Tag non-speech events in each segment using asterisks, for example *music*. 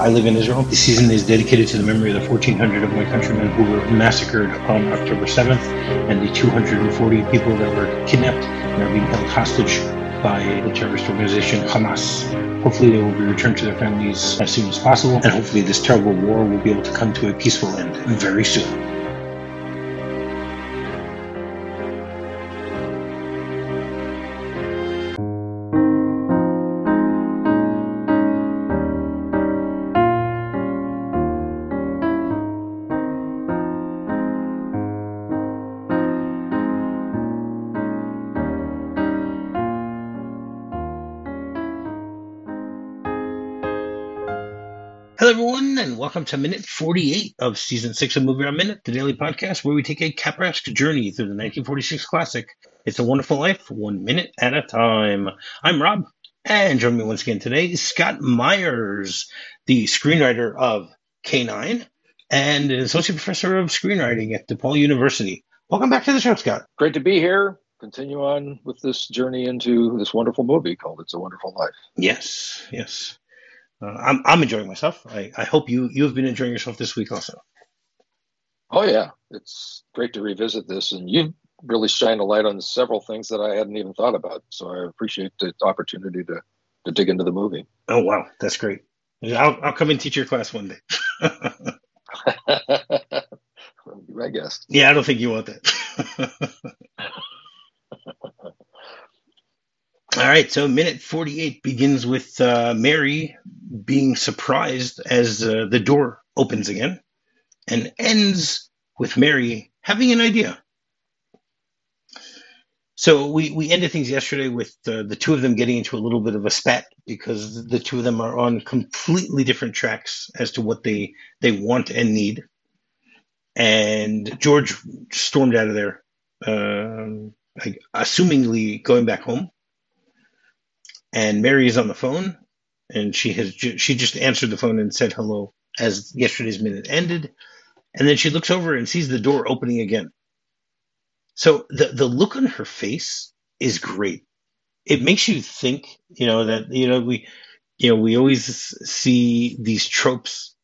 I live in Israel. The season is dedicated to the memory of the 1,400 of my countrymen who were massacred on October 7th and the 240 people that were kidnapped and are being held hostage by the terrorist organization Hamas. Hopefully, they will be returned to their families as soon as possible, and hopefully, this terrible war will be able to come to a peaceful end very soon. To minute 48 of season six of MovieRob Minute, the daily podcast where we take a Capra-esque journey through the 1946 classic. It's a Wonderful Life, one minute at a time. I'm Rob, and joining me once again today is Scott Myers, the screenwriter of K9 and an associate professor of screenwriting at DePaul University. Welcome back to the show, Scott. Great to be here. Continue on with this journey into this wonderful movie called It's a Wonderful Life. Yes, yes. Uh, I'm, I'm enjoying myself. I, I hope you you've been enjoying yourself this week also. Oh yeah, it's great to revisit this, and you really shine a light on several things that I hadn't even thought about. So I appreciate the opportunity to to dig into the movie. Oh wow, that's great. I'll I'll come and teach your class one day. *laughs* I guess. Yeah, I don't think you want that. *laughs* All right, so minute 48 begins with uh, Mary being surprised as uh, the door opens again and ends with Mary having an idea. So we, we ended things yesterday with uh, the two of them getting into a little bit of a spat because the two of them are on completely different tracks as to what they, they want and need. And George stormed out of there, um, like, assumingly going back home and Mary is on the phone, and she has ju- she just answered the phone and said hello as yesterday's minute ended, and then she looks over and sees the door opening again. So the the look on her face is great. It makes you think, you know, that you know we, you know, we always see these tropes,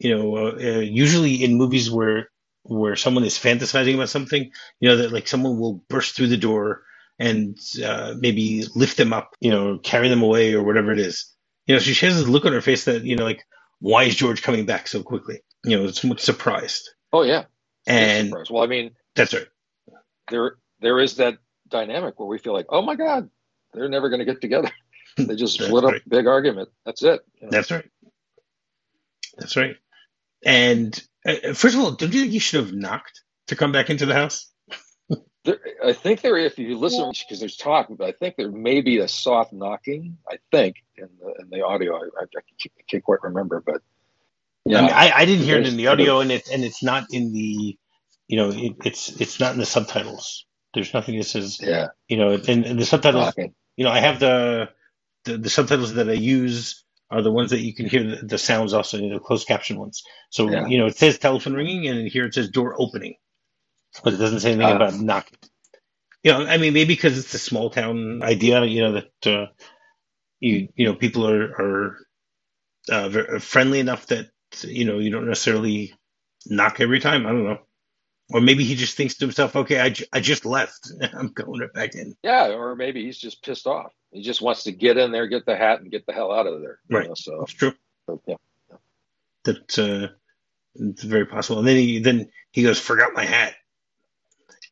you know, uh, uh, usually in movies where where someone is fantasizing about something, you know, that like someone will burst through the door and uh, maybe lift them up, you know, carry them away or whatever it is. You know, she has this look on her face that, you know, like, why is George coming back so quickly? You know, somewhat surprised. Oh yeah. And well, I mean, that's right. There, there is that dynamic where we feel like, oh my God, they're never going to get together. *laughs* they just split up, right. big argument. That's it. You know? That's right. That's right. And uh, first of all, don't you think you should have knocked to come back into the house? There, I think there, if you listen, because there's talk, but I think there may be a soft knocking. I think in the, in the audio, I, I, I can't quite remember, but yeah, I, mean, I, I didn't hear it in the audio, and it's and it's not in the, you know, it, it's it's not in the subtitles. There's nothing that says, yeah, you know, and, and the subtitles, knocking. you know, I have the, the the subtitles that I use are the ones that you can hear the, the sounds also, you know, closed caption ones. So yeah. you know, it says telephone ringing, and here it says door opening but it doesn't say anything uh, about knocking. You know, I mean, maybe because it's a small town idea, you know, that uh, you you know people are are uh, friendly enough that you know you don't necessarily knock every time. I don't know. Or maybe he just thinks to himself, okay, I, I just left. *laughs* I'm going right back in. Yeah, or maybe he's just pissed off. He just wants to get in there, get the hat, and get the hell out of there. Right. Know, so that's true. So, yeah. That uh, it's very possible. And then he then he goes, forgot my hat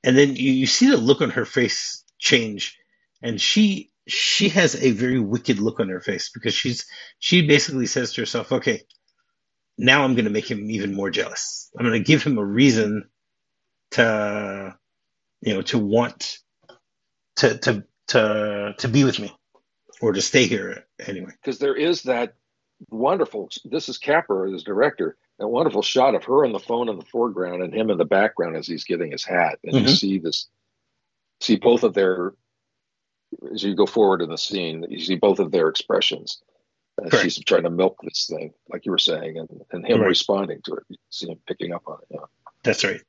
and then you, you see the look on her face change, and she she has a very wicked look on her face because she's she basically says to herself, okay, now I'm going to make him even more jealous. I'm going to give him a reason to you know to want to to to to be with me or to stay here anyway. Because there is that wonderful. This is Capra, as director a wonderful shot of her on the phone in the foreground and him in the background as he's getting his hat, and mm-hmm. you see this, see both of their, as you go forward in the scene, you see both of their expressions. And she's trying to milk this thing, like you were saying, and, and him right. responding to it. You see him picking up on it. Yeah. That's right.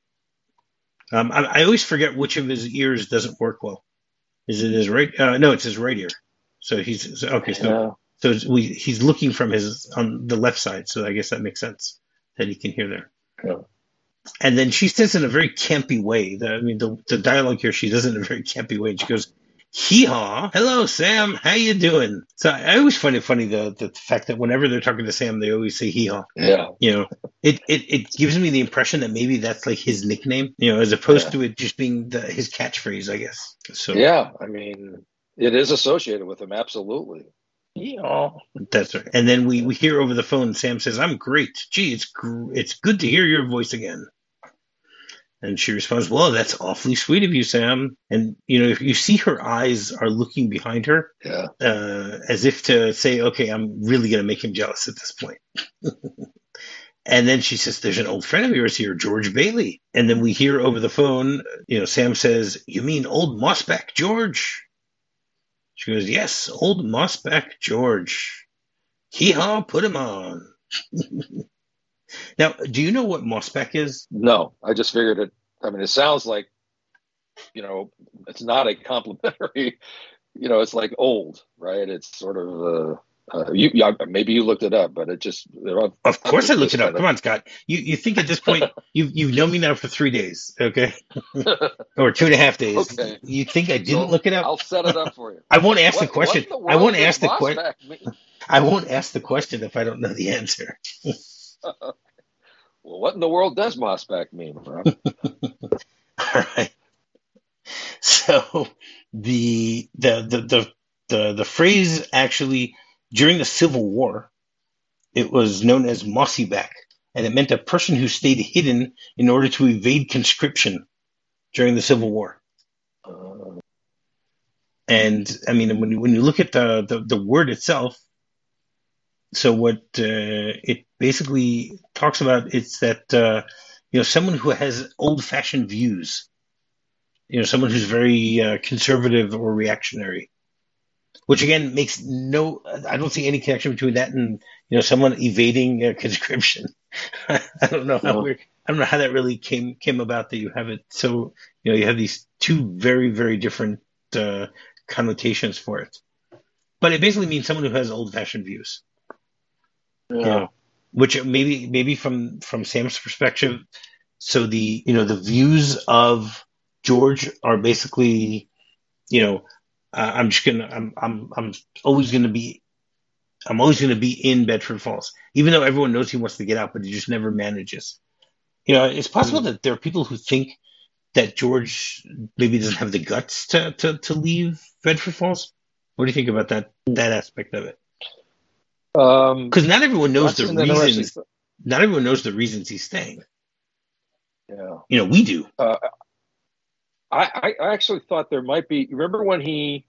Um, I, I, always forget which of his ears doesn't work well. Is it his right? Uh, no, it's his right ear. So he's okay. So So we he's looking from his on the left side. So I guess that makes sense that he can hear there. Yeah. And then she says in a very campy way. The, I mean, the, the dialogue here she does it in a very campy way. And she goes, hee haw. Hello, Sam. How you doing? So I always find it funny the the fact that whenever they're talking to Sam, they always say hee haw. Yeah. You know, it, it it gives me the impression that maybe that's like his nickname. You know, as opposed Yeah. to it just being the, his catchphrase, I guess. So Yeah. I mean, it is associated with him. Absolutely. Yeah. that's right. And then we we hear over the phone. Sam says, "I'm great. Gee, it's gr- it's good to hear your voice again." And she responds, "Well, that's awfully sweet of you, Sam." And you know, if you see her eyes are looking behind her, Yeah. uh, as if to say, okay, I'm really going to make him jealous at this point. *laughs* and then she says, there's an old friend of yours here, George Bailey. And then we hear over the phone, you know, Sam says, you mean old Mossback George? She goes, yes, old Mossback George. Hee haw, put him on. *laughs* now, do you know what Mossback is? No, I just figured it. I mean, it sounds like, you know, it's not a complimentary. *laughs* You know, it's like old, right? It's sort of. Uh, uh, you yeah, maybe you looked it up, but it just. Of course, I looked it up. Come on, Scott. You you think at this point *laughs* you've you've known me now for three days, okay, *laughs* or two and a half days? Okay. You think I didn't So, look it up? I'll set it up for you. *laughs* I won't ask the question. the I won't ask the question. I won't ask the question if I don't know the answer. Well, what in the world does Mossback mean, Rob? All right. So the the the the the, the phrase actually during the Civil War, it was known as mossyback, and it meant a person who stayed hidden in order to evade conscription during the Civil War. And I mean, when you, when you look at the, the, the word itself, so what uh, it basically talks about it's that uh, you know someone who has old-fashioned views, you know, someone who's very uh, conservative or reactionary, which again makes no. I don't see any connection between that and you know someone evading uh, conscription. *laughs* I don't know how No. weird. I don't know how that really came came about that you have it. So you know you have these two very very different uh, connotations for it. But it basically means someone who has old fashioned views. yeah. You know, which maybe maybe from from Sam's perspective, so the you know the views of George are basically, you know, uh, I'm just gonna I'm I'm I'm always gonna be I'm always gonna be in Bedford Falls, even though everyone knows he wants to get out, but he just never manages. You know, it's possible that there are people who think that George maybe doesn't have the guts to to, to leave Bedford Falls. What do you think about that that aspect of it? Um, Because not everyone knows the reasons. Not everyone knows the reasons he's staying. Yeah. You know, we do. I, I I actually thought there might be. Remember when he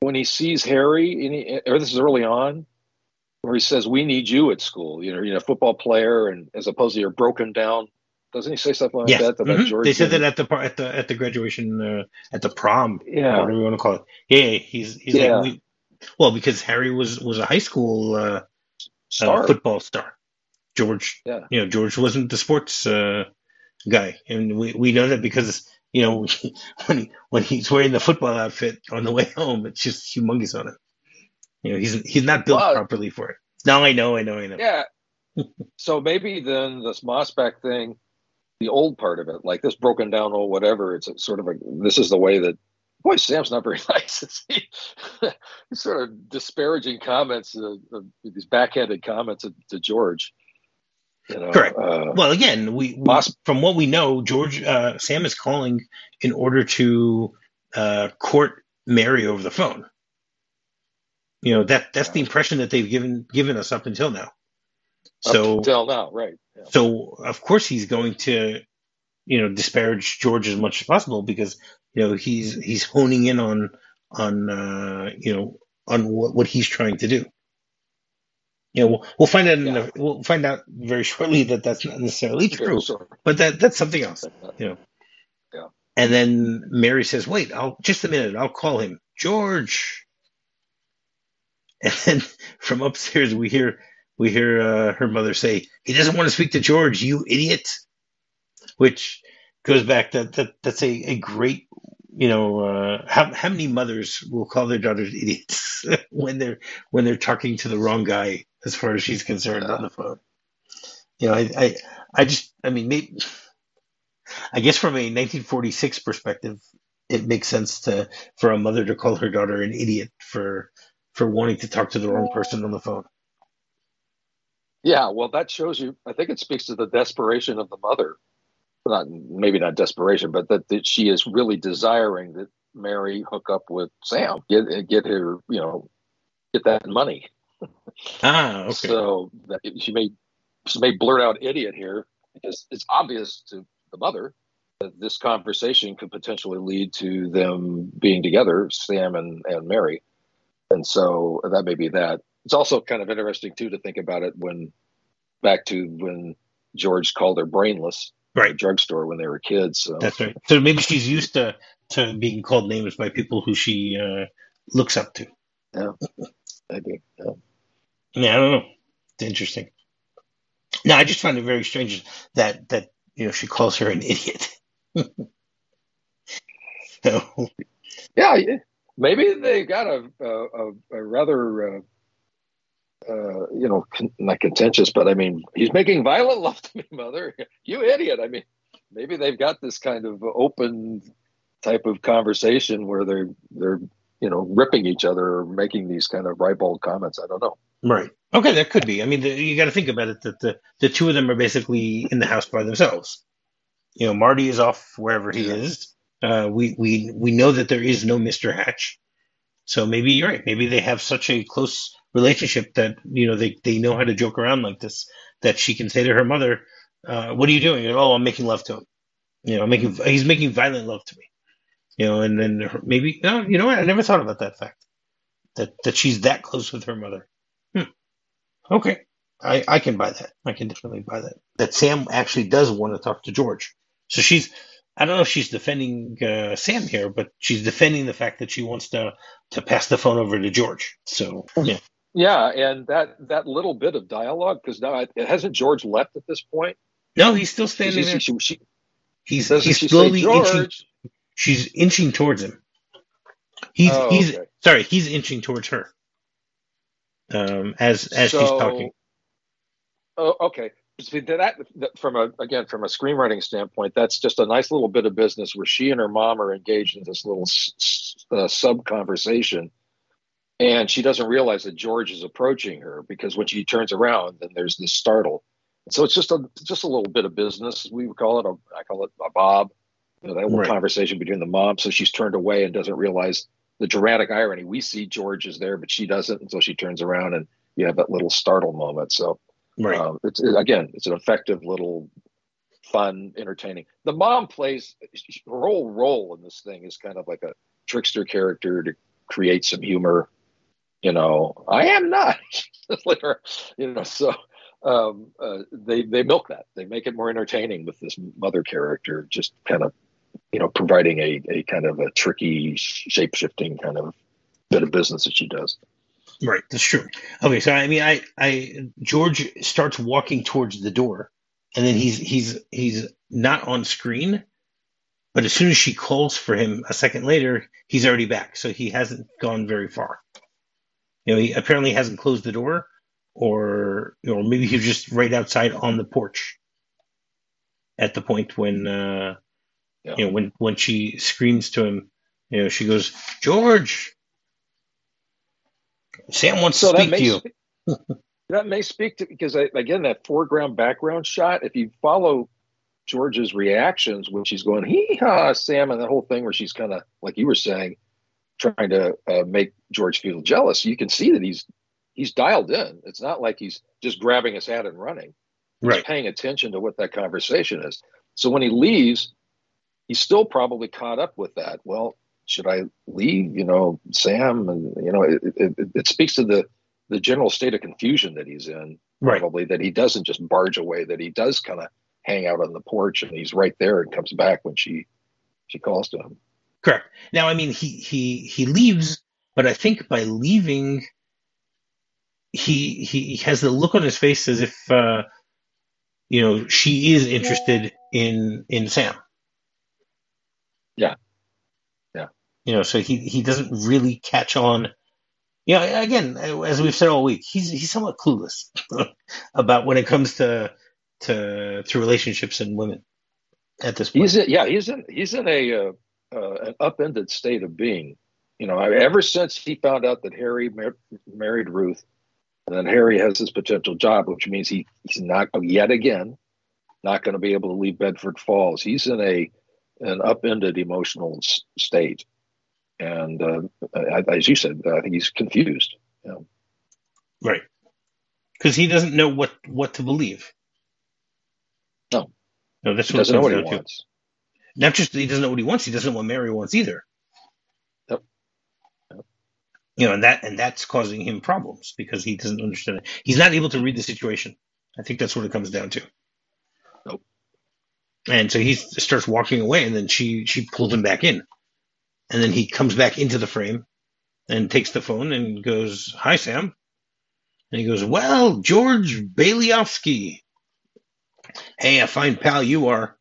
when he sees Harry, and he, or this is early on, where he says, "We need you at school." You know, you know, football player, and as opposed to you're broken down. Doesn't he say something like Yes, that about Mhm. George? they said that at the at the at the graduation uh, at the prom, Yeah. whatever you want to call it. Yeah, he's he's Yeah. like, we, well, because Harry was was a high school uh, Star. uh, football star. George, Yeah. you know, George wasn't the sports uh, guy, and we, we know that because you know *laughs* when he when he's wearing the football outfit on the way home, it's just humongous on him. You know, he's he's not built Well- properly for it. Now I know, I know, I know. Yeah. *laughs* so maybe then this Mossback thing, the old part of it, like this broken down old whatever, it's a sort of a this is the way that boy Sam's not very *laughs* nice. Is he? He's sort of disparaging comments, uh, uh, these backhanded comments to, to George. You know, Correct. Uh, Well, again, we, we from what we know, George uh, Sam is calling in order to uh, court Mary over the phone. You know that that's the impression that they've given given us up until now. up So until now, right? Yeah. so of course he's going to you know disparage George as much as possible because you know he's he's honing in on on uh, you know on what, what he's trying to do. You know, we'll, we'll find out. In Yeah. a, we'll find out very shortly that that's not necessarily true, sort but that that's something else. of- And then Mary says, "Wait, I'll just a minute. I'll call him, George." *laughs* And then from upstairs, we hear we hear uh, her mother say, "He doesn't want to speak to George, you idiot," which goes back that that that's a, a great you know, uh, how how many mothers will call their daughters *laughs* idiots when they're when they're talking to the wrong guy, as far as she's concerned on the phone. You know, I I, I just I mean maybe I guess from a 1946 perspective, it makes sense to for a mother to call her daughter an idiot for for wanting to talk to the wrong person on the phone. Yeah, well, that shows you. I think it speaks to the desperation of the mother. Not maybe not desperation, but that, that she is really desiring that Mary hook up with Sam, get get her, you know, get that money. Ah, okay. So that she may she may blurt out idiot here because it's obvious to the mother that this conversation could potentially lead to them being together, Sam and, and Mary. And so that may be that. It's also kind of interesting too to think about it when back to when George called her brainless right. at the drugstore when they were kids. So. That's right. So maybe she's used to to being called names by people who she uh, looks up to. Yeah, maybe. Yeah. Yeah, I don't know. It's interesting. Now, I just find it very strange that that you know she calls her an idiot. *laughs* so, yeah, maybe they got a a, a rather uh, uh, you know con- not contentious, but I mean he's making violent love to me, mother. you idiot. I mean, maybe they've got this kind of open type of conversation where they're they're you know ripping each other or making these kind of ribald comments. I don't know. Right. Okay, that could be. I mean, the, you got to think about it that the the two of them are basically in the house by themselves. You know, Marty is off wherever he is. Uh, we we we know that there is no Mister Hatch, so maybe you're right. Maybe they have such a close relationship that you know they they know how to joke around like this. That she can say to her mother, uh, "What are you doing?" oh, I'm making love to him. You know, I'm making he's making violent love to me. You know, and then her, maybe no, you know what? I never thought about that fact. That that she's that close with her mother. Okay. I, I can buy that. I can definitely buy that. That Sam actually does want to talk to George. So she's, I don't know if she's defending uh, Sam here, but she's defending the fact that she wants to to pass the phone over to George. So yeah, yeah, and that that little bit of dialogue because now it, hasn't George left at this point. No, he's still standing she, there. She, she, he's he's slowly inching. She's inching towards him. He's oh, he's okay. sorry, he's inching towards her. Um, as as so, she's talking. Oh, okay that, that from a again from a screenwriting standpoint, that's just a nice little bit of business where she and her mom are engaged in this little uh, sub conversation, and she doesn't realize that George is approaching her because when she turns around, then there's this startle. So it's just a just a little bit of business. We would call it a I call it a bob. You know, that little right. conversation between the mom. So she's turned away and doesn't realize the dramatic irony. We see George is there, but she doesn't until she turns around and you have that little startle moment. So Right. Um, it's it, again, it's an effective little fun, entertaining. The mom plays her whole role in this thing is kind of like a trickster character to create some humor. You know, I am not, *laughs* you know. So um, uh, they they milk that. They make it more entertaining with this mother character, just kind of, you know, providing a a kind of a tricky, shape shifting kind of bit of business that she does. Right, that's true. Okay, so I mean, I, I George starts walking towards the door, and then he's he's he's not on screen, but as soon as she calls for him a second later, he's already back. So he hasn't gone very far. You know, he apparently hasn't closed the door, or or maybe he's just right outside on the porch at the point when uh, yeah. you know when when she screams to him. You know, she goes, George, Sam wants so to speak to you. Spe- *laughs* that may speak to because I, again that foreground background shot. If you follow George's reactions when she's going hee ha Sam and the whole thing where she's kind of like you were saying, trying to uh, make George feel jealous, you can see that he's he's dialed in. It's not like he's just grabbing his hat and running. He's right. paying attention to what that conversation is. So when he leaves, he's still probably caught up with that. Well, should I leave? You know, Sam, and you know, it, it, it, speaks to the the general state of confusion that he's in. Right. Probably that he doesn't just barge away; that he does kind of hang out on the porch, and he's right there and comes back when she she calls to him. Correct. Now, I mean, he he he leaves, but I think by leaving, he he has the look on his face as if uh, you know she is interested in in Sam. Yeah, Yeah. You know, so he he doesn't really catch on. You know, again, as we've said all week, he's he's somewhat clueless *laughs* about when it comes to to to relationships and women at this point. He's in, yeah, he's in he's in a uh, uh, an upended state of being. You know, ever since he found out that Harry mar- married Ruth, and then Harry has his potential job, which means he, he's not yet again not going to be able to leave Bedford Falls. He's in a an upended emotional s- state, and uh, as you said, I think he's confused. You know? Right, because he doesn't know what what to believe. No, no, that's he what doesn't know what he down to. Not just that he doesn't know what he wants; he doesn't know what Mary wants either. Yep. Yep. You know, and that and that's causing him problems because he doesn't understand it. He's not able to read the situation. I think that's what it comes down to. And so he starts walking away, and then she she pulls him back in, and then he comes back into the frame, and takes the phone and goes, "Hi, Sam," and he goes, "Well, George Bailiowski, hey, a fine pal you are."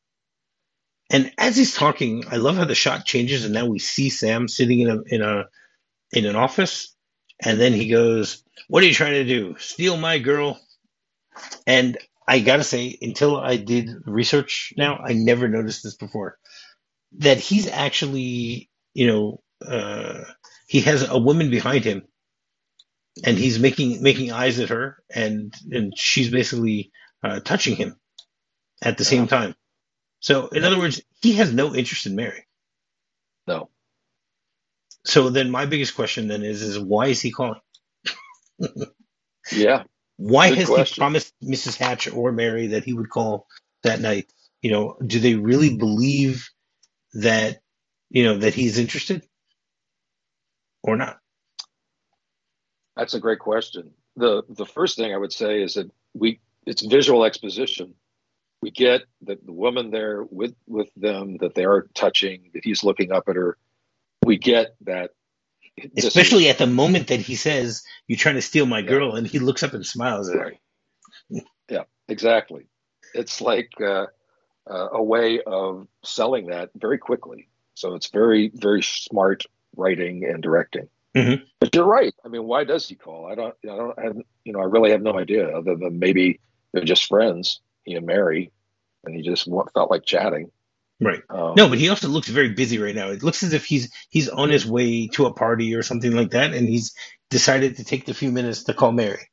And as he's talking, I love how the shot changes, and now we see Sam sitting in a in a in an office, and then he goes, "What are you trying to do? Steal my girl?" And I gotta say, until I did research, now I never noticed this before, that he's actually, you know, uh, he has a woman behind him, and he's making making eyes at her, and and she's basically uh, touching him at the same time. So, in other words, he has no interest in Mary. No. So then, my biggest question then is: is why is he calling? *laughs* yeah. Why Good has question. he promised Mrs. Hatch or Mary that he would call that night? You know, do they really believe that you know that he's interested or not? That's a great question. the The first thing I would say is that we it's visual exposition. We get that the woman there with with them that they are touching, that he's looking up at her. We get that, Especially at the moment that he says, "You're trying to steal my Yeah. girl," and he looks up and smiles at her. Yeah, exactly. It's like uh, uh, a way of selling that very quickly. So it's very, very smart writing and directing. Mhm. But you're right. I mean, why does he call? I don't. I don't. have you know, I really have no idea. Other than maybe they're just friends, he and Mary, and he just felt like chatting. Right. Um, No, but he also looks very busy right now. It looks as if he's he's on his way to a party or something like that, and he's decided to take the few minutes to call Mary.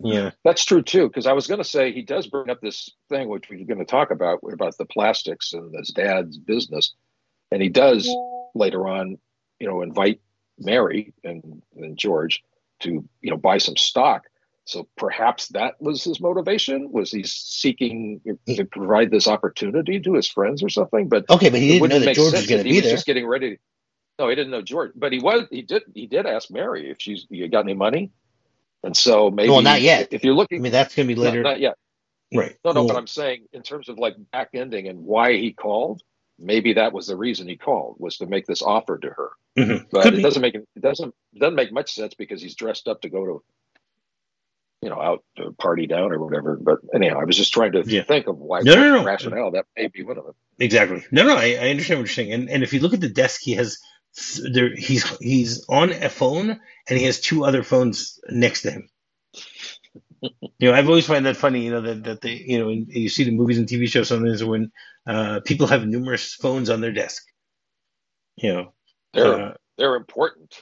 Yeah. That's true too, because I was going to say he does bring up this thing which we're going to talk about about the plastics and his dad's business, and he does later on, you know, invite Mary and, and George to you know buy some stock. So perhaps that was his motivation. Was he seeking to provide this opportunity to his friends or something? But Okay, but he didn't know that George was going to he be was there. just getting ready. No, he didn't know George, but he was. He did. He did ask Mary if she's. You got any money? And so maybe. Well, not yet. If you're I looking, mean, that's going to be no, later. not yet. right. No, no, Well, but I'm saying in terms of like back ending and why he called, maybe that was the reason he called was to make this offer to her. mhm. But Could it be. doesn't make it doesn't it doesn't make much sense because he's dressed up to go to you know out to party down or whatever. But anyhow, I was just trying to Yeah. think of why No, no, no. rationale that may be one of them. Exactly. No, no, I, I understand what you're saying. And and if you look at the desk, he has there. He's he's on a phone, and he has two other phones next to him. *laughs* You know, I've always find that funny. You know that that they, you know, you see the movies and TV shows sometimes when uh, people have numerous phones on their desk. You know, They're uh, they're important.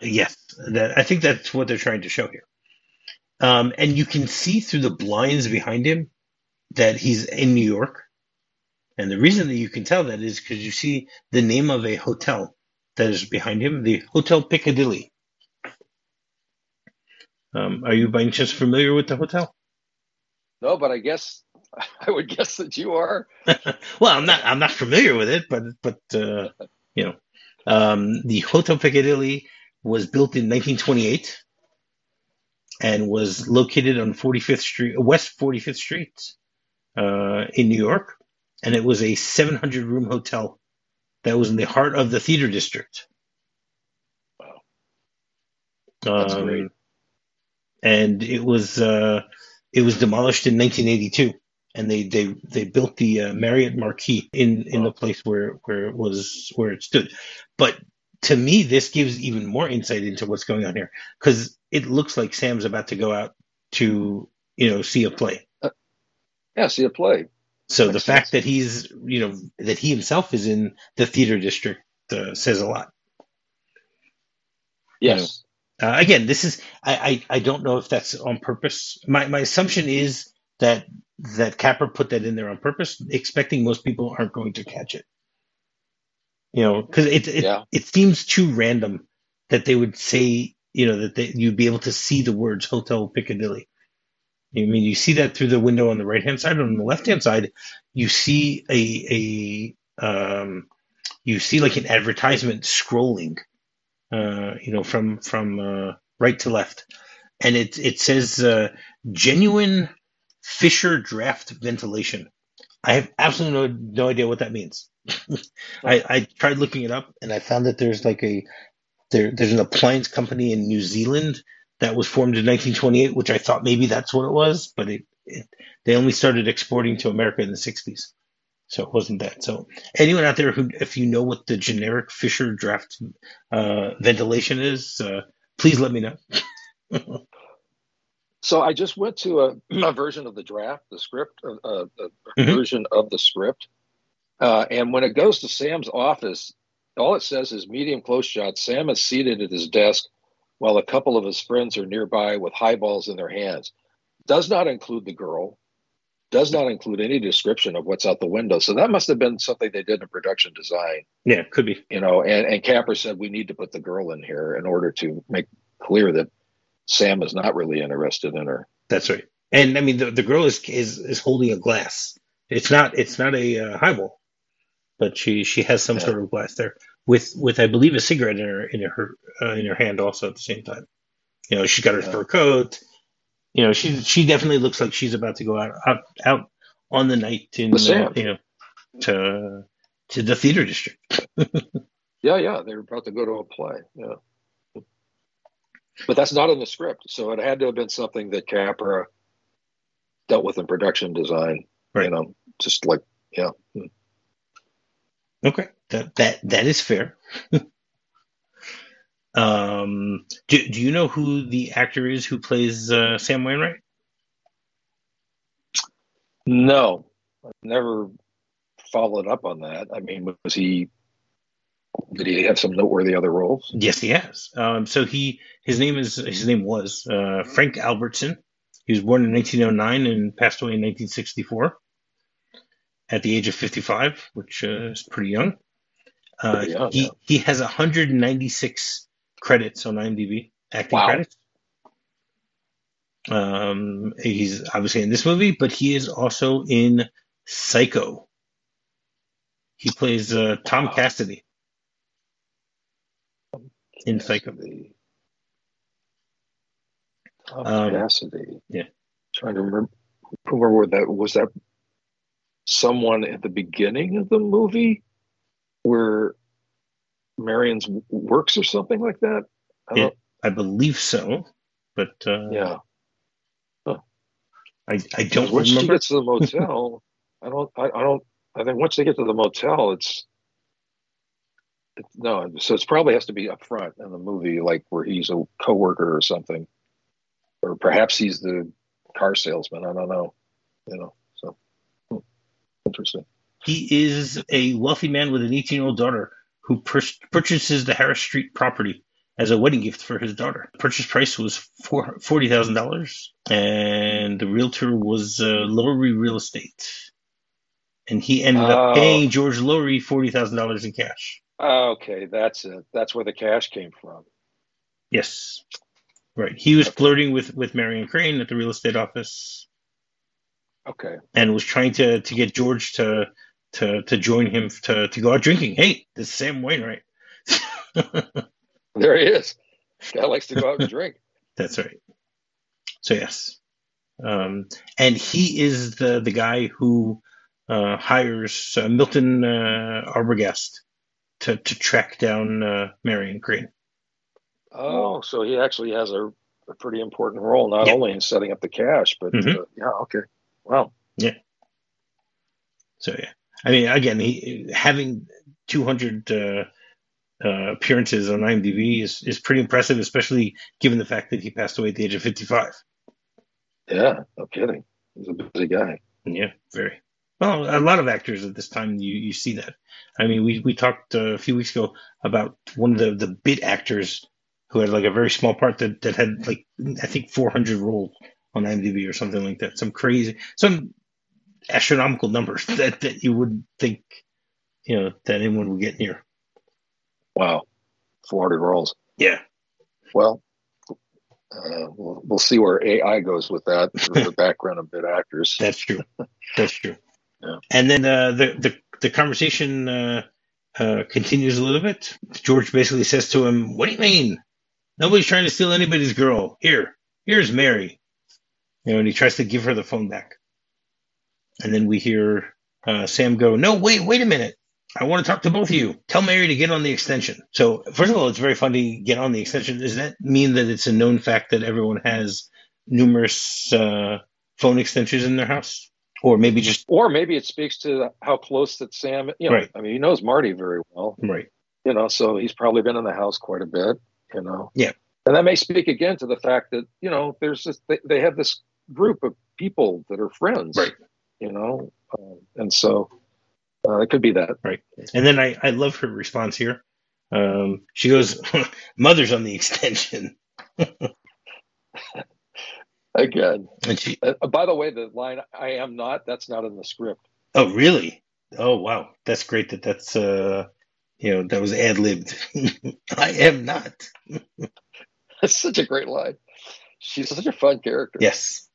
Yes, that I think that's what they're trying to show here. Um, and you can see through the blinds behind him that he's in New York. And the reason that you can tell that is because you see the name of a hotel that is behind him, the Hotel Piccadilly. Um, are you by any chance familiar with the hotel? No, but I guess *laughs* I would guess that you are. *laughs* well, I'm not. I'm not familiar with it, but but uh, you know, um, the Hotel Piccadilly was built in 1928 and was located on 45th Street, West 45th Street, uh, in New York, and it was a 700 room hotel that was in the heart of the theater district. Wow. That's great. And it was uh, it was demolished in 1982. and they they they built the uh, Marriott Marquis in in the place where where it was where it stood. But to me, this gives even more insight into what's going on here because it looks like Sam's about to go out to you know see a play. Uh, yeah, see a play. So Makes the fact sense. that he's you know that he himself is in the theater district uh, says a lot. Yes. You know, uh, again, this is I, I I don't know if that's on purpose. My my assumption is that that Capra put that in there on purpose, expecting most people aren't going to catch it. You know, because it it, yeah. it seems too random that they would say, you know, that they, you'd be able to see the words Hotel Piccadilly. I mean, you see that through the window on the right hand side. On the left hand side, you see a a um, you see like an advertisement scrolling, uh, you know, from from uh, right to left, and it it says uh, genuine Fisher draft ventilation. I have absolutely no, no idea what that means. *laughs* I, I tried looking it up and I found that there's like a there there's an appliance company in New Zealand that was formed in 1928, which I thought maybe that's what it was, but it, it they only started exporting to America in the 60s, so it wasn't that. So anyone out there who, if you know what the generic Fischer draft uh, ventilation is, uh, please let me know. *laughs* So I just went to a, a version of the draft, the script, uh, uh, the mm-hmm. version of the script. Uh, and when it goes to Sam's office, all it says is medium close shot. Sam is seated at his desk while a couple of his friends are nearby with highballs in their hands. Does not include the girl, does not include any description of what's out the window. So that must have been something they did in production design. Yeah, could be. You know, and, and Capra said we need to put the girl in here in order to make clear that Sam is not really interested in her. That's right. And I mean, the, the girl is, is is holding a glass. It's not it's not a uh, highball, but she she has some yeah. sort of glass there with with I believe a cigarette in her in her uh, in her hand also at the same time. You know, she's got her yeah. fur coat. You know, she she definitely looks like she's about to go out out, out on the night in uh, you know to to the theater district. *laughs* yeah, yeah, they're about to go to a play. Yeah but that's not in the script. So it had to have been something that Capra dealt with in production design. Right. You know, just like yeah. Okay, that that that is fair. *laughs* um, do do you know who the actor is who plays uh, Sam Wainwright? No, I've never followed up on that. I mean, was he did he have some noteworthy other roles? Yes, he has. Um, so he his name is his name was uh, Frank Albertson. He was born in 1909 and passed away in 1964 at the age of 55, which uh, is pretty young. Uh, pretty young he yeah. he has 196 credits on IMDb, acting wow. credits. Um, he's obviously in this movie, but he is also in Psycho. He plays uh, Tom wow. Cassidy in Psycho. Tom um, Cassidy. Yeah. Trying to remember, remember that was that someone at the beginning of the movie where Marion's works or something like that. I yeah, I believe so, but uh, yeah, huh. I I don't once remember. she gets to the motel, I don't I, I don't I think once they get to the motel, it's no, so it probably has to be up front in the movie, like where he's a coworker or something, or perhaps he's the car salesman. I don't know. You know, interesting. He is a wealthy man with an 18 year old daughter who pur- purchases the Harris Street property as a wedding gift for his daughter. The purchase price was forty thousand dollars, and the realtor was uh, Lowry Real Estate, and he ended up oh. paying George Lowry forty thousand dollars in cash. Okay, that's it. That's where the cash came from. Yes, right. He was okay. flirting with with Marion Crane at the real estate office. Okay, and was trying to to get George to to to join him to to go out drinking. Hey, this is Sam Wainwright. *laughs* there he is. Guy likes to go out and drink. *laughs* That's right. So yes, um, and he is the the guy who uh, hires uh, Milton uh, Arbogast to, to track down uh, Marion Crane. Oh, so he actually has a, a pretty important role, not only in setting up the cash, but mm-hmm. uh, yeah, okay, wow, yeah. So yeah, I mean, again, he having 200 uh, uh, appearances on IMDb is is pretty impressive, especially given the fact that he passed away at the age of 55. Yeah, no kidding. He's a busy guy. Yeah, very. Well, a lot of actors at this time you, you see that. I mean, we, we talked uh, a few weeks ago about one of the, the bit actors who had like a very small part that, that had like I think 400 roles on IMDb or something like that. Some crazy, some astronomical numbers that, that you wouldn't think you know that anyone would get near. Wow, 400 roles. Yeah. Well, uh, we'll, we'll see where AI goes with that for *laughs* the background of bit actors. That's true. That's true. Yeah. And then uh, the, the the conversation uh, uh, continues a little bit. George basically says to him, "What do you mean? Nobody's trying to steal anybody's girl. Here, here's Mary." You know, and he tries to give her the phone back. And then we hear uh, Sam go, "No, wait, wait a minute. I want to talk to both of you. Tell Mary to get on the extension." So, first of all, it's very funny get on the extension. Does that mean that it's a known fact that everyone has numerous uh, phone extensions in their house? or maybe just or maybe it speaks to how close that Sam. You know, right. I mean, he knows Marty very well, right? You know, so he's probably been in the house quite a bit. You know, yeah, and that may speak again to the fact that you know there's this they, they have this group of people that are friends, right? You know, um, and so uh, it could be that, right? And then I I love her response here. Um, she goes, *laughs* "Mother's on the extension." *laughs* Again. And she, uh, by the way, the line "I am not" that's not in the script. Oh, really? Oh, wow. That's great. That that's uh, you know, that was ad libbed. *laughs* I am not. that's such a great line. She's such a fun character. Yes.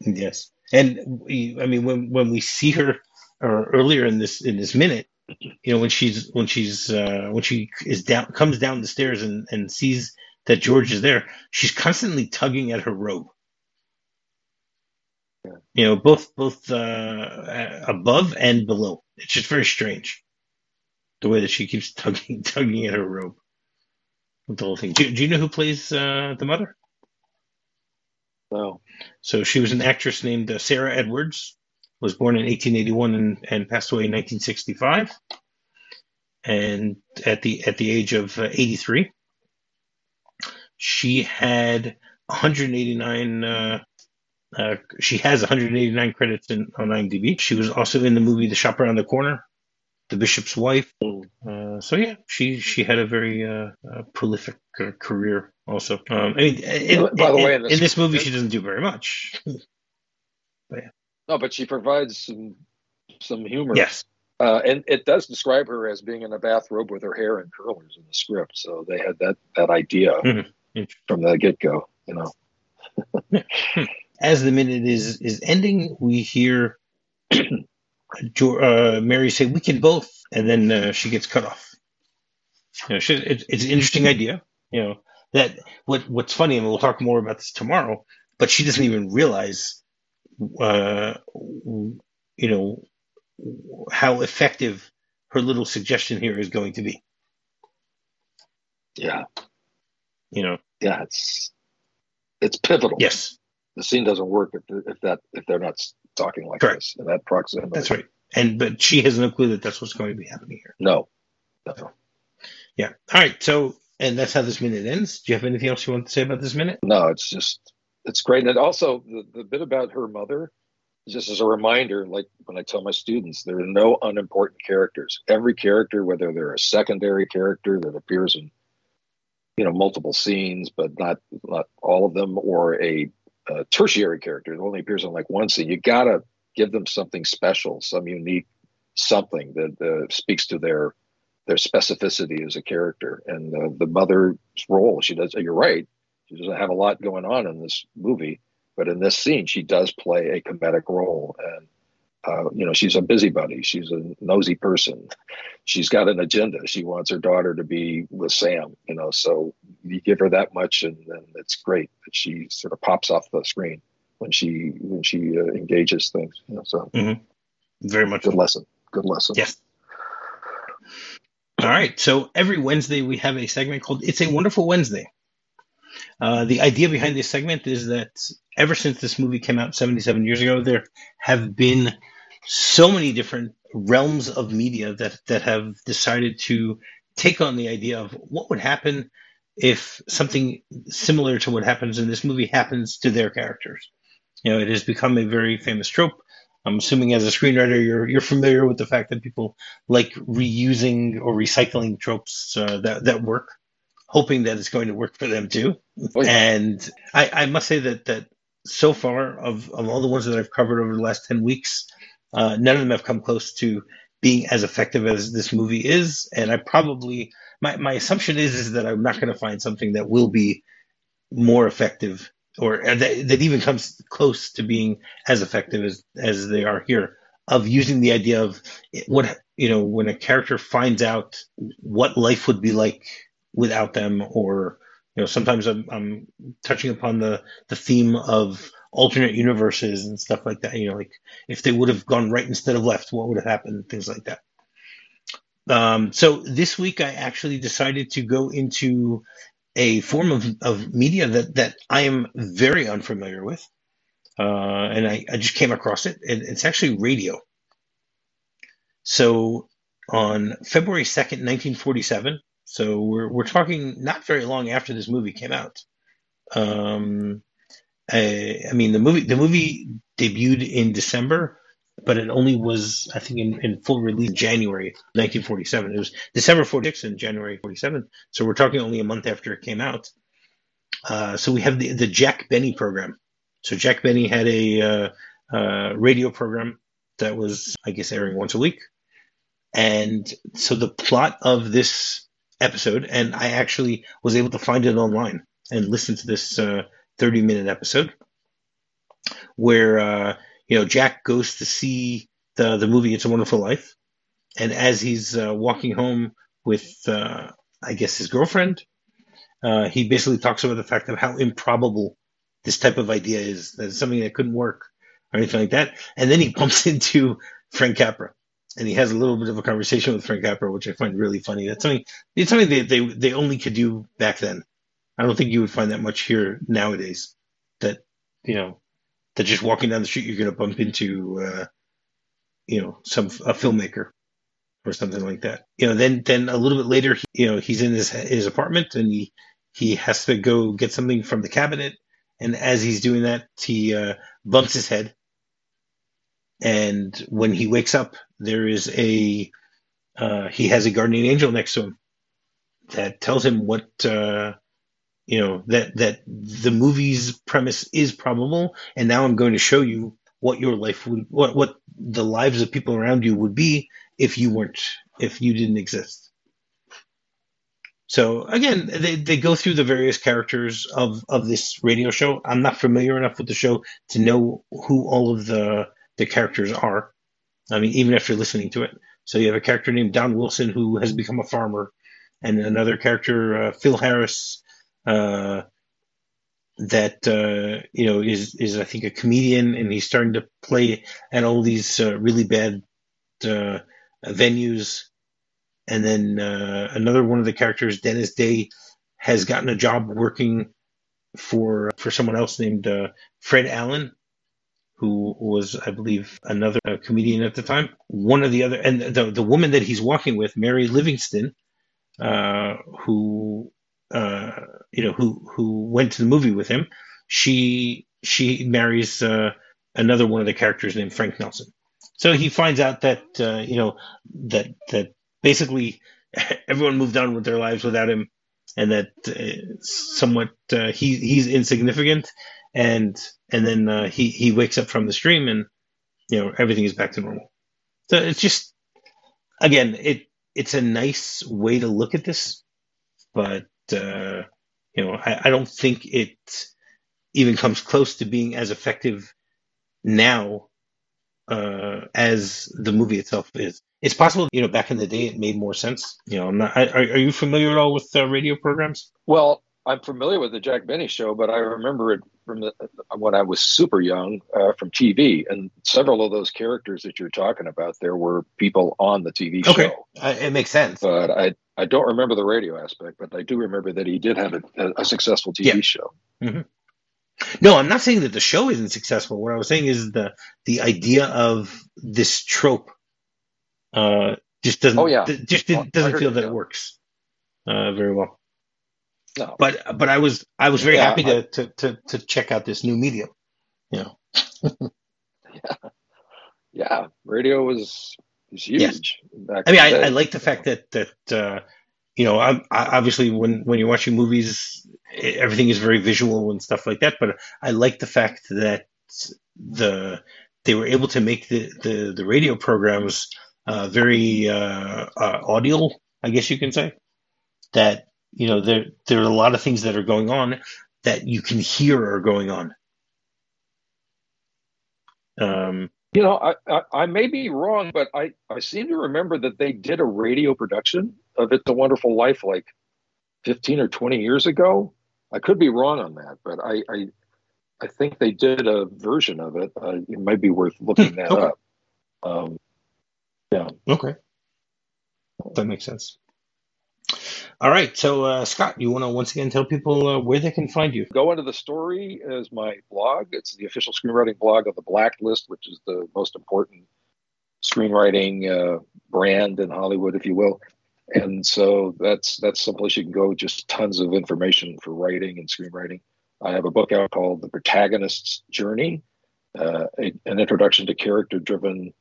Yes. And we, I mean, when when we see her uh, earlier in this in this minute, you know, when she's when she's uh, when she is down comes down the stairs and and sees that George is there, she's constantly tugging at her robe. Yeah. You know, both both uh, above and below. It's just very strange the way that she keeps tugging *laughs* tugging at her robe. The whole thing. Do, do you know who plays uh, the mother? No. So she was an actress named uh, Sara Edwards. Was born in 1881 and, and passed away in 1965. And at the at the age of uh, 83, she had 189. Uh, uh, she has 189 credits in, on IMDb. She was also in the movie The Shop Around the Corner, The Bishop's Wife. Uh, so yeah, she she had a very uh, uh, prolific uh, career. Also, um, I mean, in, by the in, way, in, in this, this movie, she doesn't do very much. but yeah. No, but she provides some some humor. Yes. Uh, and it does describe her as being in a bathrobe with her hair in curlers in the script. So they had that that idea. Mm-hmm from the get go, you know. *laughs* As the minute is is ending, we hear uh, Mary say, "We can both," and then uh, she gets cut off. You know, she, it, it's an interesting idea. You know that what what's funny, and we'll talk more about this tomorrow. But she doesn't even realize, uh, you know, how effective her little suggestion here is going to be. Yeah, you know. Yeah, it's it's pivotal. Yes, the scene doesn't work if, if that if they're not talking like Correct. this in that proximity. That's right. And but she has no clue that that's what's going to be happening here. No. no. Yeah. All right. So and that's how this minute ends. Do you have anything else you want to say about this minute? No, it's just it's great. And also the, the bit about her mother, just as a reminder, like when I tell my students, there are no unimportant characters. Every character, whether they're a secondary character that appears in you know multiple scenes, but not not all of them, or a, a tertiary character that only appears in like one scene. You gotta give them something special, some unique something that uh, speaks to their their specificity as a character. And uh, the mother's role, she does. You're right. She doesn't have a lot going on in this movie, but in this scene, she does play a comedic role, and uh, you know, she's a busybody. She's a nosy person. She's got an agenda. She wants her daughter to be with Sam. You know, so you give her that much, and then it's great that she sort of pops off the screen when she when she uh, engages things. You know, so mm-hmm. very much good lesson. Good lesson. Yes. All right. So every Wednesday we have a segment called "It's a Wonderful Wednesday." Uh, the idea behind this segment is that ever since this movie came out 77 years ago, there have been so many different realms of media that that have decided to take on the idea of what would happen if something similar to what happens in this movie happens to their characters. You know, it has become a very famous trope. I'm assuming as a screenwriter, you're you're familiar with the fact that people like reusing or recycling tropes uh, that that work, hoping that it's going to work for them too. Oh. And I, I must say that that so far of, of all the ones that I've covered over the last ten weeks, uh, none of them have come close to being as effective as this movie is. And I probably my, my assumption is is that I'm not going to find something that will be more effective or that, that even comes close to being as effective as as they are here of using the idea of what you know when a character finds out what life would be like without them or you know sometimes I'm, I'm touching upon the the theme of alternate universes and stuff like that you know like if they would have gone right instead of left what would have happened things like that um, so this week i actually decided to go into a form of, of media that, that I am very unfamiliar with. Uh, and I, I just came across it. And it's actually radio. So on February 2nd, 1947, so we're, we're talking not very long after this movie came out. Um, I, I mean, the movie, the movie debuted in December but it only was, I think, in, in full release January 1947. It was December 46 and January 47. So we're talking only a month after it came out. Uh, so we have the, the Jack Benny program. So Jack Benny had a uh, uh, radio program that was, I guess, airing once a week. And so the plot of this episode, and I actually was able to find it online and listen to this uh, 30 minute episode where uh, you know, Jack goes to see the the movie It's a Wonderful Life, and as he's uh, walking home with, uh, I guess, his girlfriend, uh, he basically talks about the fact of how improbable this type of idea is. That it's something that couldn't work or anything like that. And then he bumps *laughs* into Frank Capra, and he has a little bit of a conversation with Frank Capra, which I find really funny. That's something it's something they, they they only could do back then. I don't think you would find that much here nowadays. That you know that just walking down the street you're going to bump into, uh, you know, some a filmmaker or something like that. You know, then then a little bit later, you know, he's in his his apartment and he he has to go get something from the cabinet, and as he's doing that, he uh, bumps his head, and when he wakes up, there is a uh, he has a guardian angel next to him that tells him what uh, you know that that the movie's premise is probable. And now i'm going to show you what your life would what what the lives of people around you would be if you weren't if you didn't exist. So again they, they go through the various characters of of this radio show. I'm not familiar enough with the show to know who all of the the characters are. I mean even after listening to it. So you have a character named don wilson who has become a farmer and another character uh, phil harris uh, that uh, you know is is I think a comedian, and he's starting to play at all these uh, really bad uh, venues. And then uh, another one of the characters, Dennis Day, has gotten a job working for for someone else named Fred Allen, who was, I believe, another comedian at the time. One of the other, and the the woman that he's walking with, Mary Livingston, uh, who uh, you know, who who went to the movie with him, she she marries uh, another one of the characters named Frank Nelson. So he finds out that uh, you know that that basically everyone moved on with their lives without him, and that uh, somewhat uh, he he's insignificant, and and then uh, he he wakes up from the stream and you know everything is back to normal. So it's just again it it's a nice way to look at this, but uh, you know, I, I, don't think it even comes close to being as effective now uh, as the movie itself is. It's possible, you know, back in the day it made more sense. You know, not. Are, are you familiar at all with uh, radio programs? Well, I'm familiar with the Jack Benny show, but I remember it from the, when I was super young uh, from TV, and several of those characters that you're talking about there were people on the TV okay. show. Uh, it makes sense. But I I don't remember the radio aspect, but I do remember that he did have a, a successful TV yeah. show. Mm-hmm. No, I'm not saying that the show isn't successful. What I was saying is the the idea of this trope uh, just doesn't. Oh, yeah. just doesn't feel that it works uh, very well. No. But but I was I was very Yeah, happy to, I- to, to to check out this new medium. You know. Yeah, *laughs* yeah, radio was was Yes. huge. back I mean, I, I like the fact that that uh, you know, I'm, I, obviously when when you're watching movies, everything is very visual and stuff like that. But I like the fact that the they were able to make the the, the radio programs uh, very uh, uh, audial, I guess you can say. That you know there there are a lot of things that are going on that you can hear are going on. Um, You know, I, I I may be wrong, but I I seem to remember that they did a radio production of "It's a Wonderful Life" like fifteen or twenty years ago. I could be wrong on that, but I I, I think they did a version of it. Uh, it might be worth looking that okay. up. Um, yeah. Okay. That makes sense. All right. So, uh, Scott, you want to once again tell people uh, where they can find you? Go into the story as my blog. It's the official screenwriting blog of the Blacklist, which is the most important screenwriting uh, brand in Hollywood, if you will. And so that's that's someplace you can go. Just tons of information for writing and screenwriting. I have a book out called The Protagonist's Journey, uh, a, an introduction to character-driven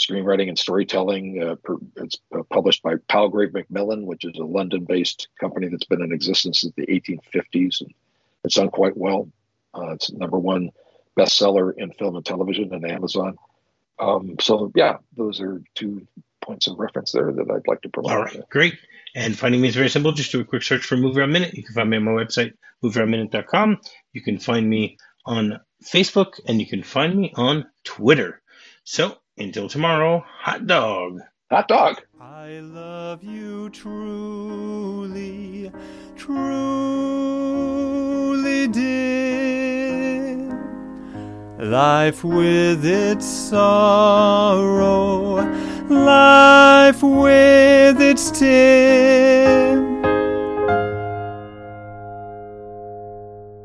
screenwriting and storytelling. Uh, per, it's uh, published by Palgrave Macmillan, which is a London-based company that's been in existence since the 1850s, and it's done quite well. Uh, it's number one bestseller in film and television and Amazon. Um, so yeah, those are two points of reference there that I'd like to provide. All right. Great. And finding me is very simple. Just do a quick search for MovieRob Minute. You can find me on my website, movierobminute.com. You can find me on Facebook and you can find me on Twitter. So until tomorrow, hot dog. Hot dog. I love you truly, truly, dear. Life with its sorrow, life with its tears.